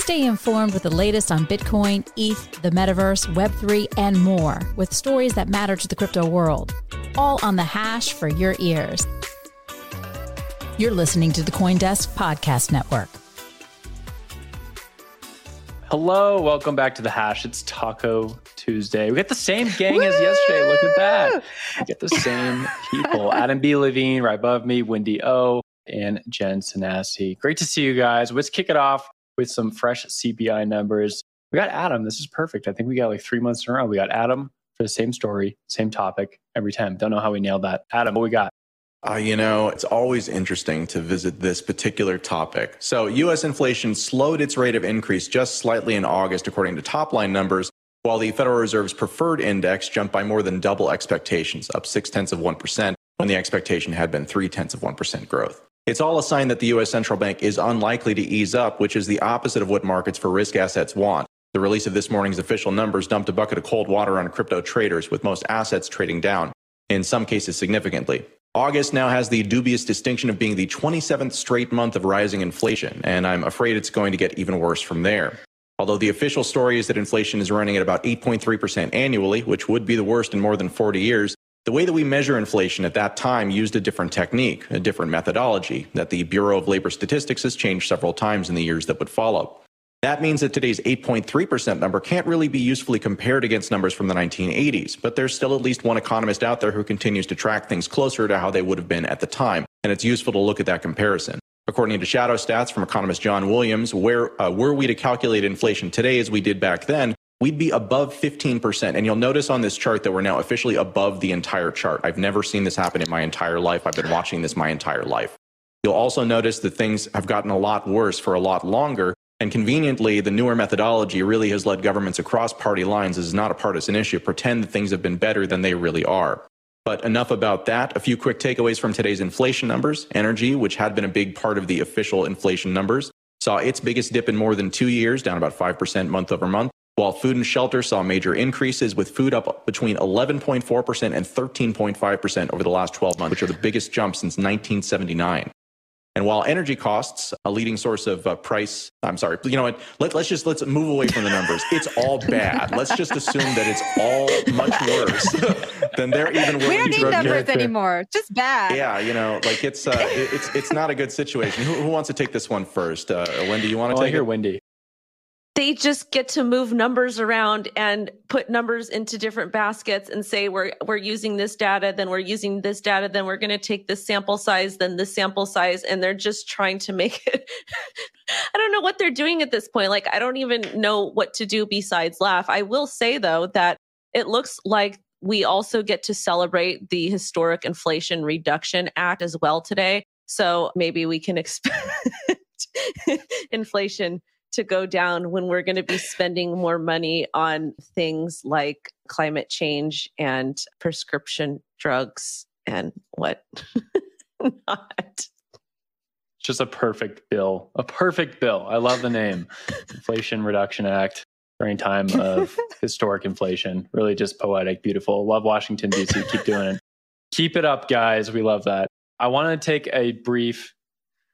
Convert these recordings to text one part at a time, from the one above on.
Stay informed with the latest on Bitcoin, ETH, the metaverse, Web3, and more with stories that matter to the crypto world. All on the Hash for your ears. You're listening to the Coindesk Podcast Network. Hello, welcome back to the Hash. It's Taco Tuesday. We got the same gang as yesterday. Look at that. We get the same people. Adam B. Levine, right above me, Wendy O, and Jen Sanasie. Great to see you guys. Let's kick it off with some fresh CPI numbers. We got Adam. This is perfect. I think we got like three months in a row. We got Adam for the same story, same topic every time. Don't know how we nailed that. Adam, what we got? Uh, you know, it's always interesting to visit this particular topic. So, U.S. inflation slowed its rate of increase just slightly in August, according to top line numbers, while the Federal Reserve's preferred index jumped by more than double expectations, up six tenths of 1%, when the expectation had been three tenths of 1% growth. It's all a sign that the U.S. central bank is unlikely to ease up, which is the opposite of what markets for risk assets want. The release of this morning's official numbers dumped a bucket of cold water on crypto traders, with most assets trading down, in some cases significantly. August now has the dubious distinction of being the 27th straight month of rising inflation, and I'm afraid it's going to get even worse from there. Although the official story is that inflation is running at about 8.3% annually, which would be the worst in more than 40 years, the way that we measure inflation at that time used a different technique, a different methodology that the Bureau of Labor Statistics has changed several times in the years that would follow. That means that today's 8.3% number can't really be usefully compared against numbers from the 1980s, but there's still at least one economist out there who continues to track things closer to how they would have been at the time, and it's useful to look at that comparison. According to shadow stats from economist John Williams, where uh, were we to calculate inflation today as we did back then, we'd be above 15%. And you'll notice on this chart that we're now officially above the entire chart. I've never seen this happen in my entire life. I've been watching this my entire life. You'll also notice that things have gotten a lot worse for a lot longer. And conveniently, the newer methodology really has led governments across party lines, this is not a partisan issue, pretend that things have been better than they really are. But enough about that. A few quick takeaways from today's inflation numbers. Energy, which had been a big part of the official inflation numbers, saw its biggest dip in more than two years, down about 5% month over month, while food and shelter saw major increases, with food up between 11.4% and 13.5% over the last 12 months, which are the biggest jumps since 1979. And while energy costs, a leading source of uh, price, I'm sorry, you know what? Let, us just let's move away from the numbers. It's all bad. Let's just assume that it's all much worse than they're even willing we don't to need numbers admit. anymore. Just bad. Yeah, you know, like it's uh, it's it's not a good situation. Who, who wants to take this one first? Uh, Wendy, you want to Oh, I take hear it? Wendy. They just get to move numbers around and put numbers into different baskets and say we're we're using this data then we're using this data then we're going to take this sample size then this sample size. And they're just trying to make it I don't know what they're doing at this point. Like I don't even know what to do besides laugh. I will say though that it looks like we also get to celebrate the historic inflation reduction act as well today. So maybe we can expect inflation to go down when we're going to be spending more money on things like climate change and prescription drugs and what not. Just a perfect bill. A perfect bill. I love the name. Inflation Reduction Act. during time of historic inflation. Really just poetic, beautiful. Love Washington, D.C. Keep doing it. Keep it up, guys. We love that. I want to take a brief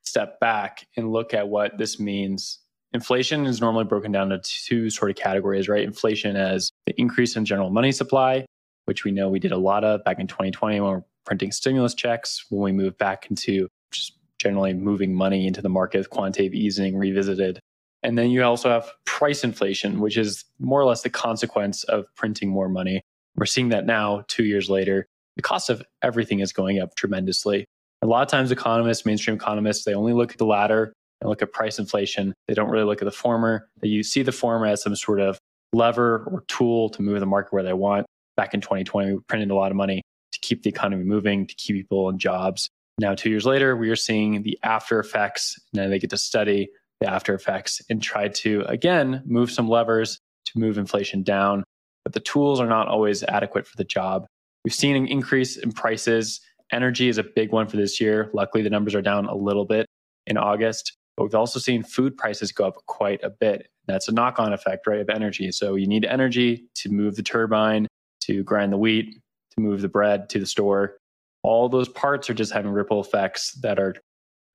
step back and look at what this means. Inflation is normally broken down into two sort of categories, right? Inflation as the increase in general money supply, which we know we did a lot of back in 2020 when we we're printing stimulus checks, when we moved back into just generally moving money into the market, quantitative easing revisited. And then you also have price inflation, which is more or less the consequence of printing more money. We're seeing that now, two years later. The cost of everything is going up tremendously. A lot of times, economists, mainstream economists, they only look at the latter and look at price inflation. They don't really look at the former. They see the former as some sort of lever or tool to move the market where they want. Back in 2020, we printed a lot of money to keep the economy moving, to keep people in jobs. Now, two years later, we are seeing the after effects. Now they get to study the after effects and try to, again, move some levers to move inflation down. But the tools are not always adequate for the job. We've seen an increase in prices. Energy is a big one for this year. Luckily, the numbers are down a little bit in August. But we've also seen food prices go up quite a bit. That's a knock on effect, right, of energy. So you need energy to move the turbine, to grind the wheat, to move the bread to the store. All those parts are just having ripple effects that are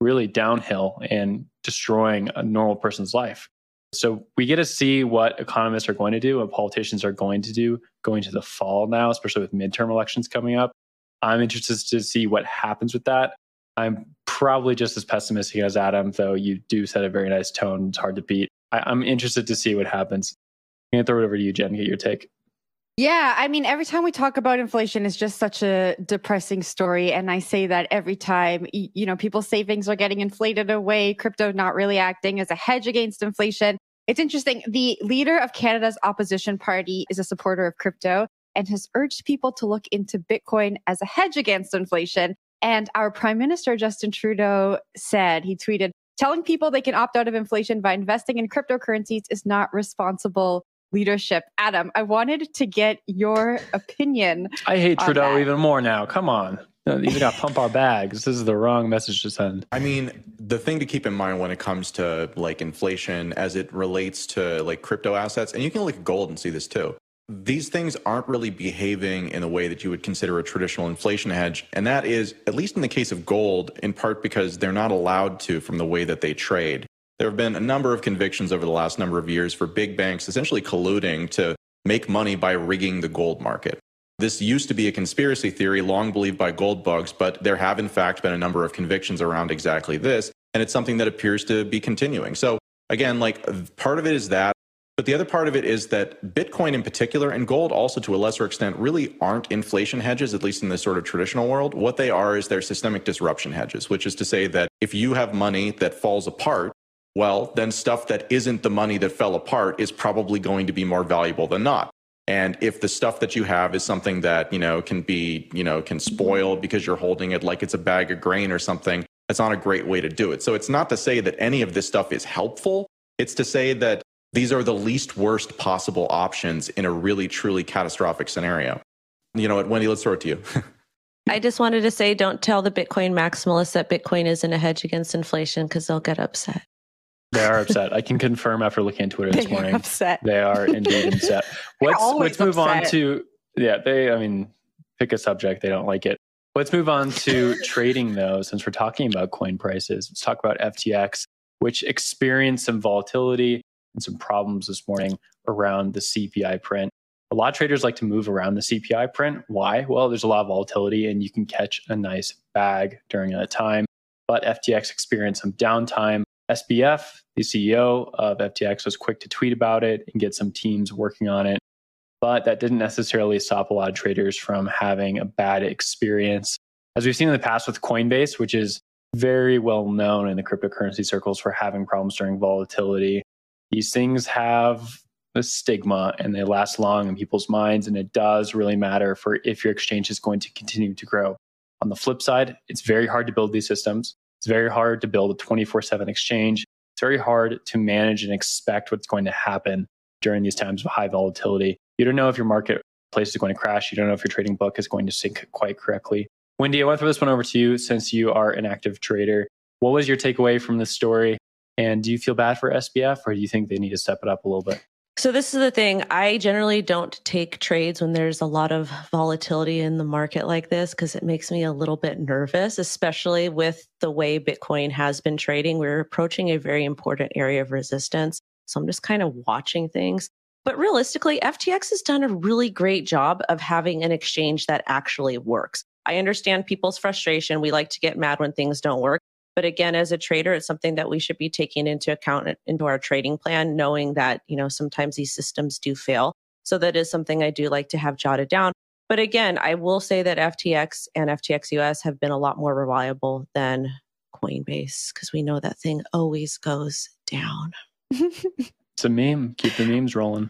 really downhill and destroying a normal person's life. So we get to see what economists are going to do, what politicians are going to do going to the fall now, especially with midterm elections coming up. I'm interested to see what happens with that. I'm probably just as pessimistic as Adam, though you do set a very nice tone. It's hard to beat. I, am interested to see what happens. I'm going to throw it over to you, Jen, get your take. Yeah, I mean, every time we talk about inflation, it's just such a depressing story. And I say that every time, you know, people's savings are getting inflated away, crypto not really acting as a hedge against inflation. It's interesting. The leader of Canada's opposition party is a supporter of crypto and has urged people to look into Bitcoin as a hedge against inflation. And our prime minister, Justin Trudeau, said, he tweeted, telling people they can opt out of inflation by investing in cryptocurrencies is not responsible leadership. Adam, I wanted to get your opinion. I hate Trudeau that. even more now. Come on. You got to pump our bags. This is the wrong message to send. I mean, the thing to keep in mind when it comes to like inflation as it relates to like crypto assets, and you can look at gold and see this too. These things aren't really behaving in the way that you would consider a traditional inflation hedge. And that is, at least in the case of gold, in part because they're not allowed to from the way that they trade. There have been a number of convictions over the last number of years for big banks essentially colluding to make money by rigging the gold market. This used to be a conspiracy theory long believed by gold bugs, but there have in fact been a number of convictions around exactly this. And it's something that appears to be continuing. So again, like part of it is that. But the other part of it is that Bitcoin in particular and gold also to a lesser extent really aren't inflation hedges, at least in the sort of traditional world. What they are is they're systemic disruption hedges, which is to say that if you have money that falls apart, well, then stuff that isn't the money that fell apart is probably going to be more valuable than not. And if the stuff that you have is something that, you know, can be, you know, can spoil because you're holding it like it's a bag of grain or something, that's not a great way to do it. So it's not to say that any of this stuff is helpful. It's to say that these are the least worst possible options in a really, truly catastrophic scenario. You know what, Wendy, let's throw it to you. I just wanted to say don't tell the Bitcoin maximalists that Bitcoin isn't a hedge against inflation because they'll get upset. They are upset. I can confirm after looking at Twitter this they morning. Upset. They are indeed upset. Let's let's move upset. on to yeah. They I mean pick a subject they don't like it. Let's move on to trading though. Since we're talking about coin prices, let's talk about FTX, which experienced some volatility and some problems this morning around the CPI print. A lot of traders like to move around the CPI print. Why? Well, there's a lot of volatility and you can catch a nice bag during that time. But FTX experienced some downtime SBF, the CEO of FTX, was quick to tweet about it and get some teams working on it. But that didn't necessarily stop a lot of traders from having a bad experience. As we've seen in the past with Coinbase, which is very well known in the cryptocurrency circles for having problems during volatility, these things have a stigma and they last long in people's minds. And it does really matter for if your exchange is going to continue to grow. On the flip side, it's very hard to build these systems. It's very hard to build a 24 7 exchange. It's very hard to manage and expect what's going to happen during these times of high volatility. You don't know if your marketplace is going to crash. You don't know if your trading book is going to sync quite correctly. Wendy, I want to throw this one over to you since you are an active trader. What was your takeaway from this story? And do you feel bad for SBF or do you think they need to step it up a little bit? So this is the thing. I generally don't take trades when there's a lot of volatility in the market like this because it makes me a little bit nervous, especially with the way Bitcoin has been trading. We're approaching a very important area of resistance. So I'm just kind of watching things. But realistically, FTX has done a really great job of having an exchange that actually works. I understand people's frustration. We like to get mad when things don't work. But again, as a trader, it's something that we should be taking into account into our trading plan, knowing that, you know, sometimes these systems do fail. So that is something I do like to have jotted down. But again, I will say that FTX and FTX US have been a lot more reliable than Coinbase because we know that thing always goes down. it's a meme. Keep the memes rolling.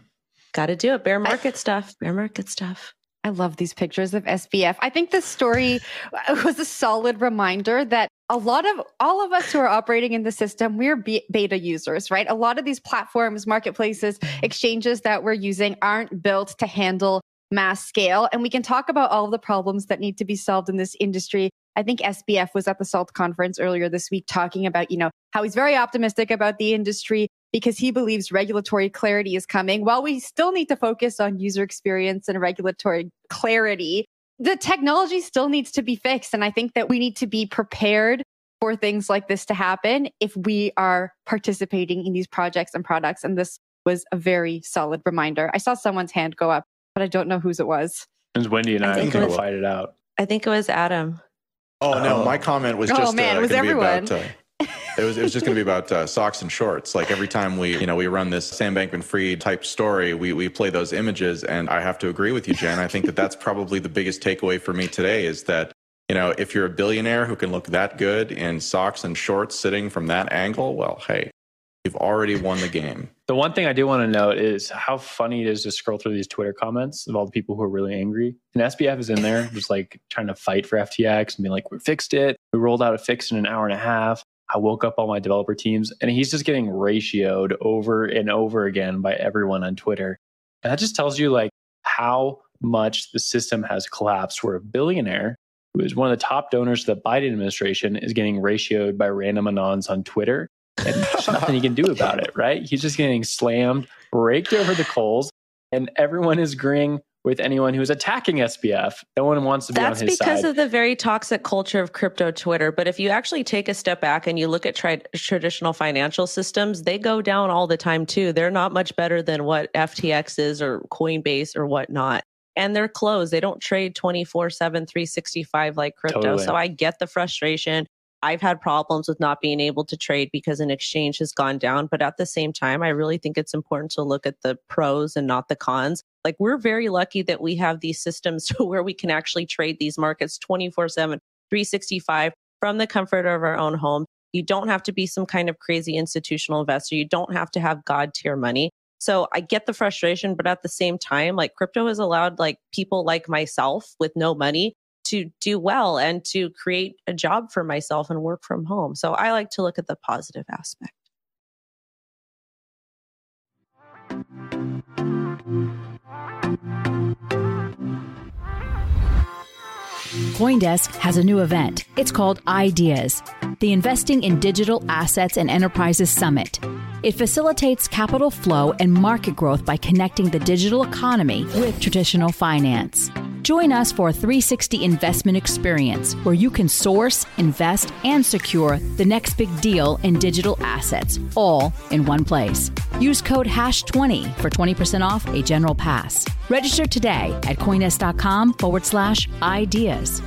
Got to do it. Bear market I, stuff. Bear market stuff. I love these pictures of SBF. I think this story was a solid reminder that a lot of all of us who are operating in the system, we're beta users, right? A lot of these platforms, marketplaces, exchanges that we're using aren't built to handle mass scale. And we can talk about all the problems that need to be solved in this industry. I think SBF was at the SALT conference earlier this week talking about, you know, how he's very optimistic about the industry because he believes regulatory clarity is coming. While we still need to focus on user experience and regulatory clarity, the technology still needs to be fixed. And I think that we need to be prepared for things like this to happen if we are participating in these projects and products. And this was a very solid reminder. I saw someone's hand go up, but I don't know whose it was. It was Wendy and I. I think I was, fight it out. I think it was Adam. Oh, no, my comment was just oh, just man, uh, it was everyone. About, uh, it was it was just going to be about uh, socks and shorts. Like every time we you know we run this Sam Bankman-Fried type story, we we play those images, and I have to agree with you, Jen. I think that that's probably the biggest takeaway for me today is that you know if you're a billionaire who can look that good in socks and shorts sitting from that angle, well, hey, you've already won the game. The one thing I do want to note is how funny it is to scroll through these Twitter comments of all the people who are really angry. And SBF is in there just like trying to fight for FTX and be like, we fixed it. We rolled out a fix in an hour and a half. I woke up all my developer teams and he's just getting ratioed over and over again by everyone on Twitter. And that just tells you like how much the system has collapsed where a billionaire who is one of the top donors to the Biden administration is getting ratioed by random anons on Twitter. And there's nothing he can do about it, right? He's just getting slammed, raked over the coals, and everyone is agreeing with anyone who's attacking SBF. No one wants to be That's on his side. That's because of the very toxic culture of crypto Twitter. But if you actually take a step back and you look at tri- traditional financial systems, they go down all the time too. They're not much better than what FTX is or Coinbase or whatnot. And they're closed. They don't trade 24 7, 365 like crypto. Totally. So I get the frustration. I've had problems with not being able to trade because an exchange has gone down. But at the same time, I really think it's important to look at the pros and not the cons. Like we're very lucky that we have these systems where we can actually trade these markets 24 7, 365 from the comfort of our own home. You don't have to be some kind of crazy institutional investor. You don't have to have God tier money. So I get the frustration, but at the same time, like crypto has allowed like people like myself with no money to do well and to create a job for myself and work from home. So I like to look at the positive aspect. Coindesk has a new event. It's called Ideas, the Investing in Digital Assets and Enterprises Summit. It facilitates capital flow and market growth by connecting the digital economy with traditional finance. Join us for a 360 investment experience where you can source, invest, and secure the next big deal in digital assets, all in one place. Use code HASH20 for 20% off a general pass. Register today at coindesk.com forward slash ideas.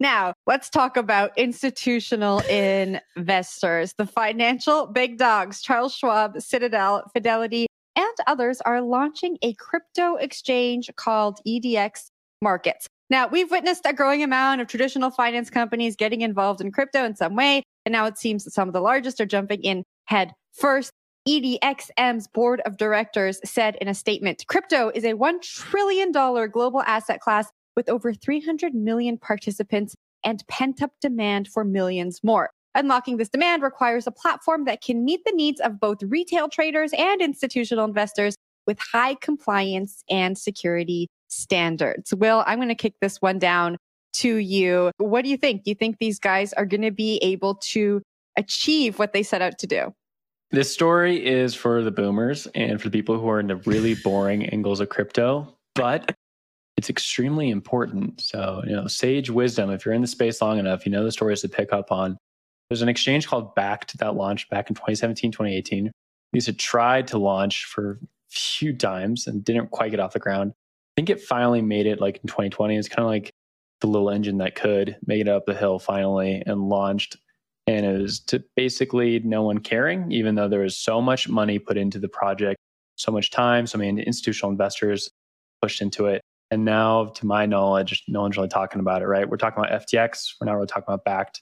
Now, let's talk about institutional investors. The financial big dogs, Charles Schwab, Citadel, Fidelity, and others are launching a crypto exchange called EDX Markets. Now, we've witnessed a growing amount of traditional finance companies getting involved in crypto in some way. And now it seems that some of the largest are jumping in head first. EDXM's board of directors said in a statement, crypto is a $1 trillion global asset class with over 300 million participants and pent up demand for millions more. Unlocking this demand requires a platform that can meet the needs of both retail traders and institutional investors with high compliance and security standards. Will, I'm going to kick this one down to you. What do you think? Do you think these guys are going to be able to achieve what they set out to do? This story is for the boomers and for the people who are into really boring angles of crypto, but it's extremely important. So, you know, sage wisdom, if you're in the space long enough, you know the stories to pick up on. There's an exchange called Bakkt that launched back in 2017, 2018. These had tried to launch for a few times and didn't quite get off the ground. I think it finally made it like in 2020. It's kind of like the little engine that could make it up the hill finally and launched and it was to basically no one caring, even though there was so much money put into the project, so much time, so many institutional investors pushed into it. And now, to my knowledge, no one's really talking about it, right? We're talking about FTX, we're not really talking about Bakkt.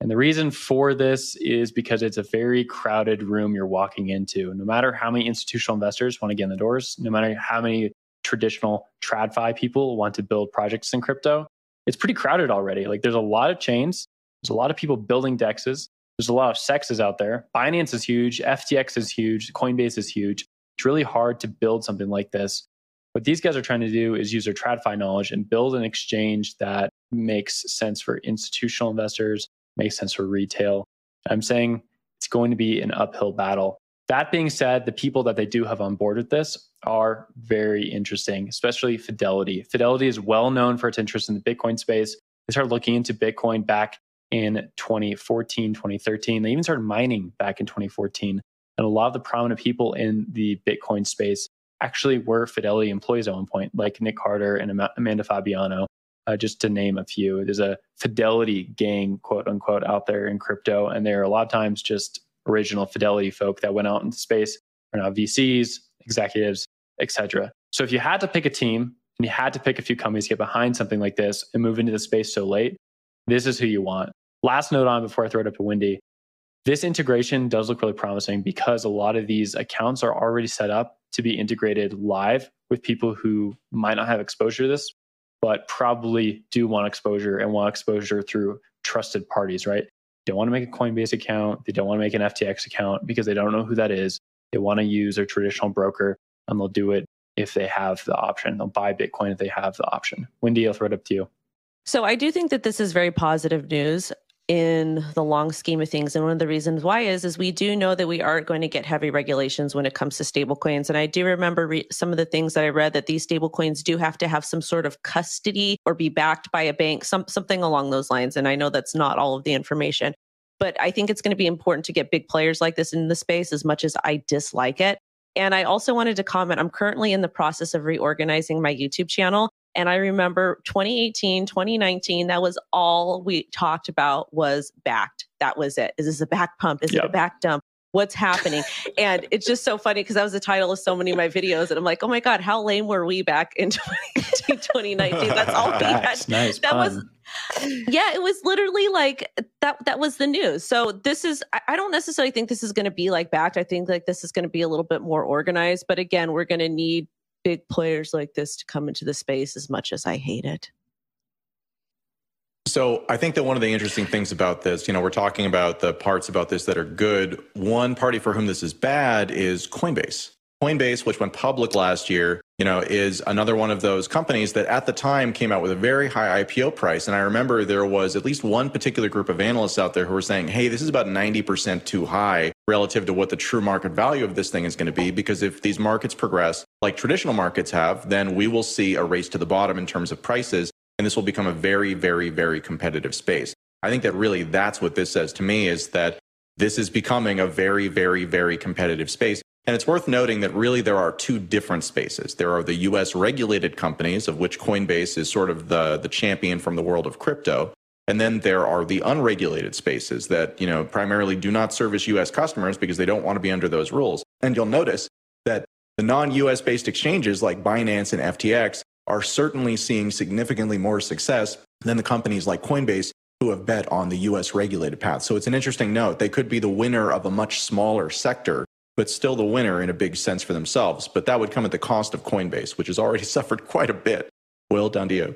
And the reason for this is because it's a very crowded room you're walking into. No matter how many institutional investors want to get in the doors, no matter how many traditional TradFi people want to build projects in crypto, it's pretty crowded already. Like there's a lot of chains, there's a lot of people building dexes. There's a lot of CEXes out there. Binance is huge. FTX is huge. Coinbase is huge. It's really hard to build something like this. What these guys are trying to do is use their TradFi knowledge and build an exchange that makes sense for institutional investors, makes sense for retail. I'm saying it's going to be an uphill battle. That being said, the people that they do have on board with this are very interesting, especially Fidelity. Fidelity is well known for its interest in the Bitcoin space. They started looking into Bitcoin back in 2014, 2013. They even started mining back in 2014. And a lot of the prominent people in the Bitcoin space actually were Fidelity employees at one point, like Nick Carter and Amanda Fabiano, uh, just to name a few. There's a Fidelity gang, quote unquote, out there in crypto. And they're a lot of times just original Fidelity folk that went out into space, are now VCs, executives, etc. So if you had to pick a team and you had to pick a few companies to get behind something like this and move into the space so late, this is who you want. Last note on before I throw it up to Wendy. This integration does look really promising because a lot of these accounts are already set up to be integrated live with people who might not have exposure to this, but probably do want exposure and want exposure through trusted parties, right? They don't want to make a Coinbase account. They don't want to make an FTX account because they don't know who that is. They want to use their traditional broker and they'll do it if they have the option. They'll buy Bitcoin if they have the option. Wendy, I'll throw it up to you. So I do think that this is very positive news in the long scheme of things. And one of the reasons why is, is we do know that we are going to get heavy regulations when it comes to stablecoins. And I do remember re- some of the things that I read that these stablecoins do have to have some sort of custody or be backed by a bank, some, something along those lines. And I know that's not all of the information, but I think it's going to be important to get big players like this in the space as much as I dislike it. And I also wanted to comment, I'm currently in the process of reorganizing my YouTube channel. And I remember 2018, 2019, that was all we talked about was Bakkt. That was it. Is this a Bakkt pump? Is yep. it a Bakkt dump? What's happening? and it's just so funny because that was the title of so many of my videos. And I'm like, oh my God, how lame were we back in 2018, 2019? That's all we had. Nice that pun. was yeah, it was literally like that that was the news. So this is I, I don't necessarily think this is going to be like Bakkt I think like this is going to be a little bit more organized. But again, we're going to need big players like this to come into the space as much as I hate it. So I think that one of the interesting things about this, you know, we're talking about the parts about this that are good. One party for whom this is bad is Coinbase. Coinbase, which went public last year, you know, is another one of those companies that at the time came out with a very high IPO price. And I remember there was at least one particular group of analysts out there who were saying, hey, this is about 90% too high relative to what the true market value of this thing is going to be. Because if these markets progress like traditional markets have, then we will see a race to the bottom in terms of prices. And this will become a very, very, very competitive space. I think that really that's what this says to me is that this is becoming a very, very, very competitive space. And it's worth noting that really there are two different spaces. There are the US regulated companies, of which Coinbase is sort of the, the champion from the world of crypto. And then there are the unregulated spaces that, you know, primarily do not service US customers because they don't want to be under those rules. And you'll notice that the non-US based exchanges like Binance and FTX are certainly seeing significantly more success than the companies like Coinbase who have bet on the US regulated path. So it's an interesting note. They could be the winner of a much smaller sector but still the winner in a big sense for themselves. But that would come at the cost of Coinbase, which has already suffered quite a bit. Will, down to you.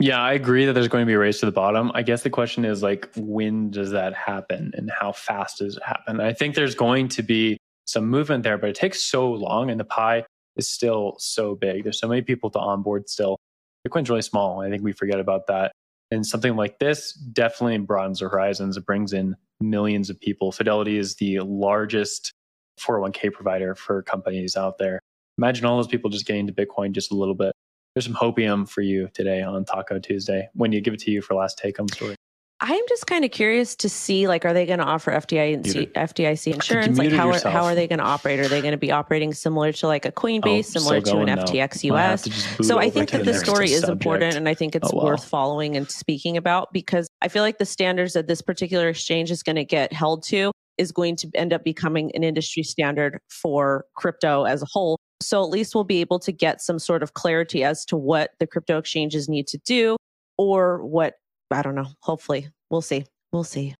Yeah, I agree that there's going to be a race to the bottom. I guess the question is like, when does that happen and how fast does it happen? I think there's going to be some movement there, but it takes so long and the pie is still so big. There's so many people to onboard still. Bitcoin's really small. I think we forget about that. And something like this definitely broadens the horizons. It brings in millions of people. Fidelity is the largest 401k provider for companies out there. Imagine all those people just getting into Bitcoin just a little bit. There's some hopium for you today on Taco Tuesday when you give it to you for last take home story. I'm just kind of curious to see, like, are they going to offer FDIC, FDIC insurance? Like, how are, how are they going to operate? Are they going to be operating similar to like a Coinbase, oh, similar to an FTX US? So I think that the story is important, and I think it's oh, wow. worth following and speaking about because I feel like the standards that this particular exchange is going to get held to is going to end up becoming an industry standard for crypto as a whole. So at least we'll be able to get some sort of clarity as to what the crypto exchanges need to do or what I don't know. Hopefully, we'll see. We'll see.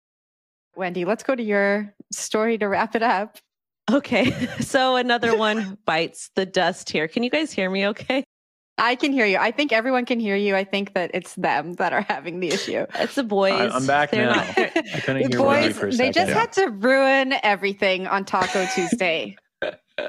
Wendy, let's go to your story to wrap it up. Okay. So another one bites the dust here. Can you guys hear me okay? I can hear you. I think everyone can hear you. I think that it's them that are having the issue. It's the boys. I'm back They're now. Not, I couldn't the hear boys, for a They just had to ruin everything on Taco Tuesday.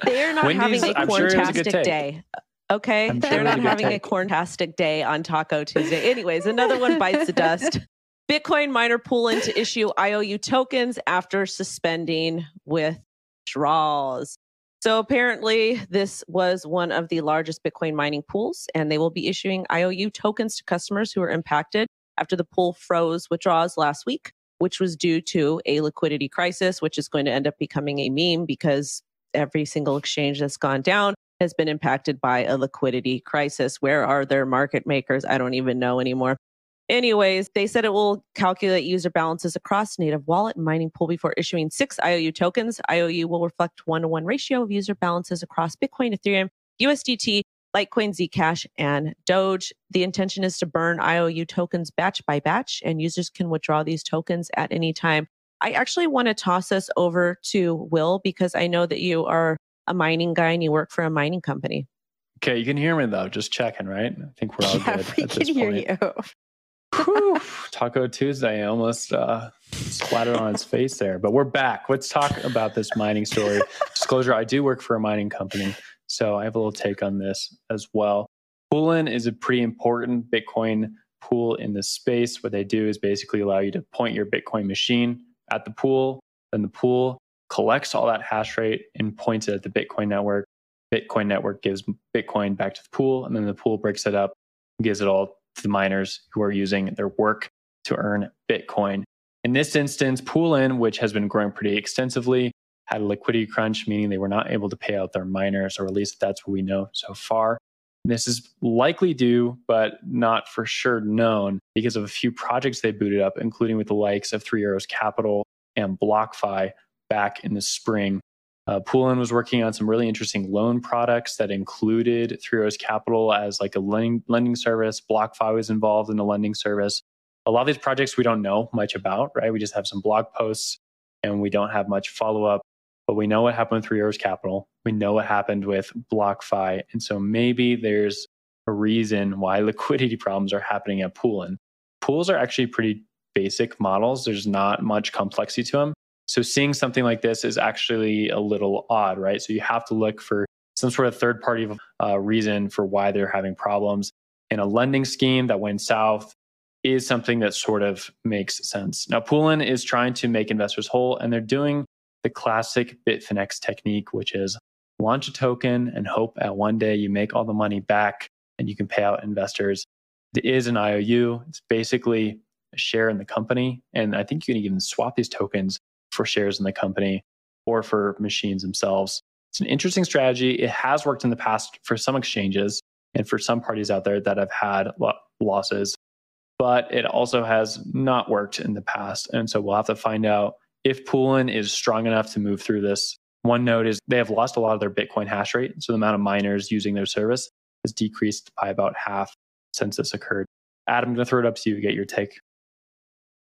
They're not Wendy's, having a corntastic sure day. Okay. Sure They're not having take. a corntastic day on Taco Tuesday. Anyways, another one bites the dust. Bitcoin miner Poolin to issue IOU tokens after suspending withdrawals. So apparently, this was one of the largest Bitcoin mining pools, and they will be issuing IOU tokens to customers who are impacted after the pool froze withdrawals last week, which was due to a liquidity crisis, which is going to end up becoming a meme because every single exchange that's gone down has been impacted by a liquidity crisis. Where are their market makers? I don't even know anymore. Anyways, they said it will calculate user balances across native wallet and mining pool before issuing six IOU tokens. IOU will reflect one to one ratio of user balances across Bitcoin, Ethereum, USDT, Litecoin, Zcash, and Doge. The intention is to burn IOU tokens batch by batch, and users can withdraw these tokens at any time. I actually want to toss us over to Will because I know that you are a mining guy and you work for a mining company. Okay, you can hear me though. Just checking, right? I think we're all yeah, good. We can hear point. you. Taco Tuesday almost uh, splattered on its face there, but we're back. Let's talk about this mining story. Disclosure: I do work for a mining company, so I have a little take on this as well. Poolin is a pretty important Bitcoin pool in this space. What they do is basically allow you to point your Bitcoin machine at the pool, then the pool collects all that hash rate and points it at the Bitcoin network. Bitcoin network gives Bitcoin back to the pool, and then the pool breaks it up gives it all the miners who are using their work to earn Bitcoin. In this instance, Poolin, which has been growing pretty extensively, had a liquidity crunch, meaning they were not able to pay out their miners, or at least that's what we know so far. This is likely due, but not for sure known because of a few projects they booted up, including with the likes of Three Arrows Capital and BlockFi, back in the spring. Uh, Poolin was working on some really interesting loan products that included Three Arrows Capital as like a lending, lending service. BlockFi was involved in a lending service. A lot of these projects we don't know much about, right? We just have some blog posts and we don't have much follow up. But we know what happened with Three Arrows Capital. We know what happened with BlockFi. And so maybe there's a reason why liquidity problems are happening at Poolin. Pools are actually pretty basic models. There's not much complexity to them. So seeing something like this is actually a little odd, right? So you have to look for some sort of third party uh, reason for why they're having problems. And a lending scheme that went south is something that sort of makes sense. Now, Poolin is trying to make investors whole, and they're doing the classic Bitfinex technique, which is launch a token and hope at one day you make all the money back and you can pay out investors. It is an IOU. It's basically a share in the company. And I think you can even swap these tokens for shares in the company or for machines themselves. It's an interesting strategy. It has worked in the past for some exchanges and for some parties out there that have had losses, but it also has not worked in the past. And so we'll have to find out if Poolin is strong enough to move through this. One note is they have lost a lot of their Bitcoin hash rate. So the amount of miners using their service has decreased by about half since this occurred. Adam, I'm going to throw it up to you to get your take.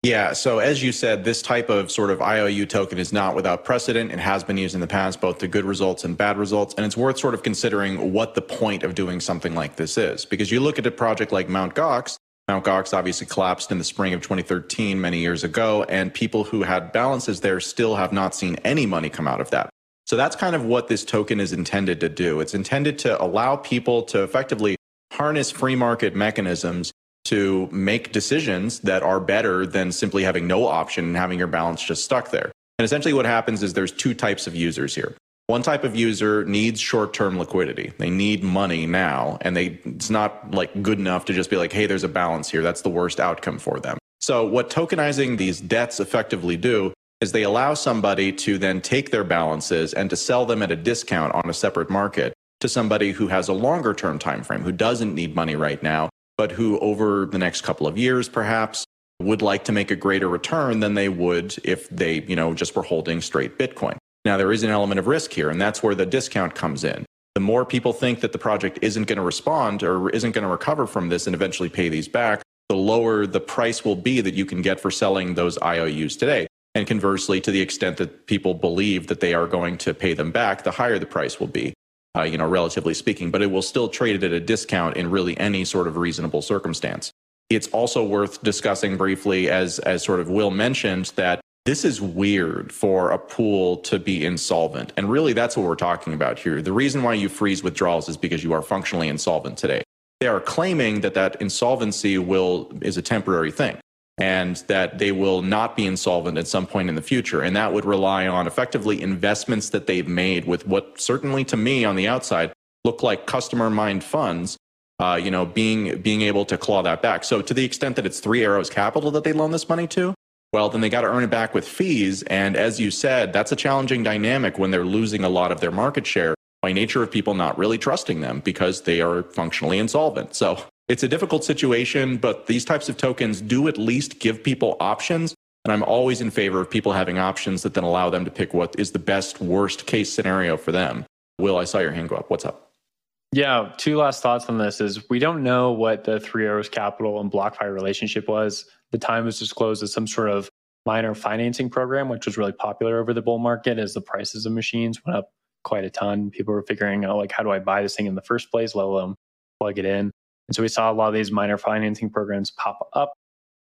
Yeah. So as you said, this type of sort of IOU token is not without precedent. It has been used in the past, both to good results and bad results. And it's worth sort of considering what the point of doing something like this is. Because you look at a project like Mt. Gox, Mt. Gox obviously collapsed in the spring of 2013, many years ago, and people who had balances there still have not seen any money come out of that. So that's kind of what this token is intended to do. It's intended to allow people to effectively harness free market mechanisms to make decisions that are better than simply having no option and having your balance just stuck there. And essentially what happens is there's two types of users here. One type of user needs short-term liquidity. They need money now and they it's not like good enough to just be like, "Hey, there's a balance here." That's the worst outcome for them. So what tokenizing these debts effectively do is they allow somebody to then take their balances and to sell them at a discount on a separate market to somebody who has a longer term time frame who doesn't need money right now but who over the next couple of years perhaps would like to make a greater return than they would if they, you know, just were holding straight Bitcoin. Now there is an element of risk here and that's where the discount comes in. The more people think that the project isn't going to respond or isn't going to recover from this and eventually pay these back, the lower the price will be that you can get for selling those IOUs today. And conversely, to the extent that people believe that they are going to pay them back, the higher the price will be uh, you know, relatively speaking, but it will still trade it at a discount in really any sort of reasonable circumstance. It's also worth discussing briefly, as, as sort of Will mentioned, that this is weird for a pool to be insolvent. And really, that's what we're talking about here. The reason why you freeze withdrawals is because you are functionally insolvent today. They are claiming that that insolvency will is a temporary thing and that they will not be insolvent at some point in the future. And that would rely on effectively investments that they've made with what certainly to me on the outside look like customer mind funds. Uh, you know, being being able to claw that back. So to the extent that it's Three Arrows Capital that they loan this money to, well, then they got to earn it back with fees. And as you said, that's a challenging dynamic when they're losing a lot of their market share by nature of people not really trusting them because they are functionally insolvent. So it's a difficult situation, but these types of tokens do at least give people options. And I'm always in favor of people having options that then allow them to pick what is the best, worst case scenario for them. Will, I saw your hand go up. What's up? Yeah, two last thoughts on this is we don't know what the Three Arrows Capital and BlockFi relationship was. The time was disclosed as some sort of miner financing program, which was really popular over the bull market as the prices of machines went up quite a ton. People were figuring out like, how do I buy this thing in the first place, let alone plug it in? And so we saw a lot of these miner financing programs pop up,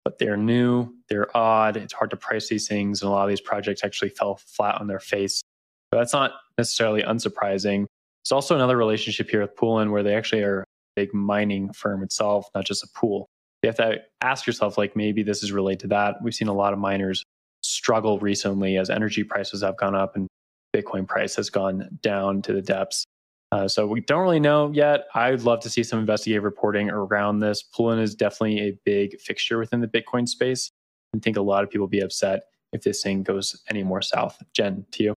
but they're new, they're odd, it's hard to price these things, and a lot of these projects actually fell flat on their face. But that's not necessarily unsurprising. It's also another relationship here with Poolin where they actually are a big mining firm itself, not just a pool. You have to ask yourself, like, maybe this is related to that. We've seen a lot of miners struggle recently as energy prices have gone up and Bitcoin price has gone down to the depths. Uh, so we don't really know yet. I'd love to see some investigative reporting around this. Poolin is definitely a big fixture within the Bitcoin space. I think a lot of people will be upset if this thing goes any more south. Jen, to you.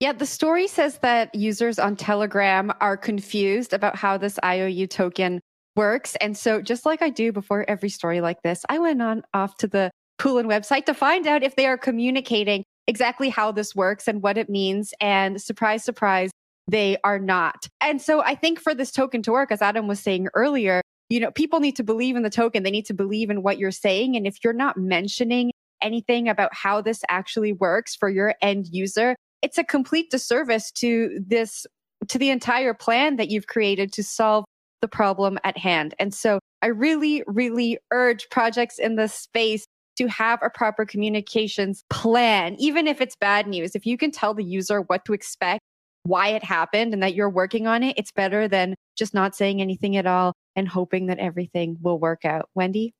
Yeah, the story says that users on Telegram are confused about how this IOU token works. And so, just like I do before every story like this, I went on off to the Poolin website to find out if they are communicating exactly how this works and what it means. And surprise, surprise, they are not. And so I think for this token to work, as Adam was saying earlier, you know, people need to believe in the token. They need to believe in what you're saying. And if you're not mentioning anything about how this actually works for your end user, it's a complete disservice to this, to the entire plan that you've created to solve the problem at hand. And so I really, really urge projects in this space to have a proper communications plan, even if it's bad news. If you can tell the user what to expect why it happened and that you're working on it, it's better than just not saying anything at all and hoping that everything will work out. Wendy?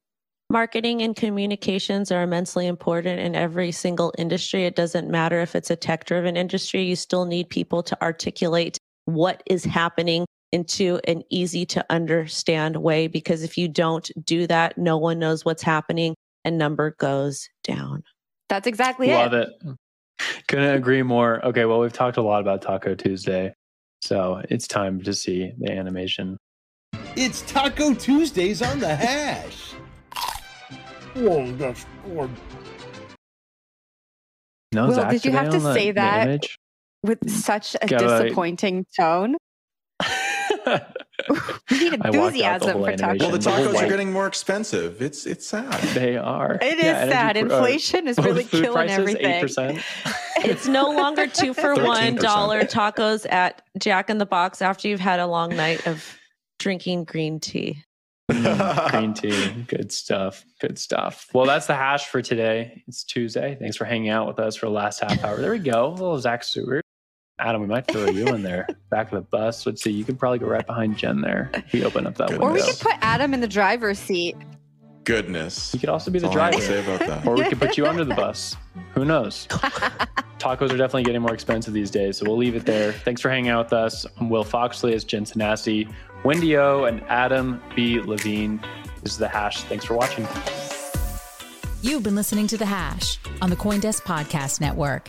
Marketing and communications are immensely important in every single industry. It doesn't matter if it's a tech driven industry, you still need people to articulate what is happening into an easy to understand way because if you don't do that, no one knows what's happening and number goes down. That's exactly Love it. Love it. Couldn't agree more. Okay, well, we've talked a lot about Taco Tuesday, so it's time to see the animation. It's Taco Tuesdays on the hash. Whoa, that's good. No, Will, Zach did you have to say that with such a Gotta- disappointing tone? We need I walked out the enthusiasm for tacos. Well, the The tacos are getting more expensive. It's it's sad. They are. It is Yeah, energy sad. pr- uh, Inflation is really food killing prices, everything. 8%. It's no longer two for one 13%. dollar tacos at Jack in the Box after you've had a long night of drinking green tea. Mm, green tea. Good stuff. Good stuff. Well, that's the hash for today. It's Tuesday. Thanks for hanging out with us for the last half hour. There we go. A little Zach Seward. Adam, we might throw you in there, back of the bus. Let's see. You could probably go right behind Jen there. We open up that Good. window. Or we could put Adam in the driver's seat. Goodness. You could also be the That's all driver. to say about that. or we could put you under the bus. Who knows? Tacos are definitely getting more expensive these days, so we'll leave it there. Thanks for hanging out with us. I'm Will Foxley as Jen Sanasie, Wendy O, and Adam B. Levine. This is The Hash. Thanks for watching. You've been listening to The Hash on the Coindesk Podcast Network.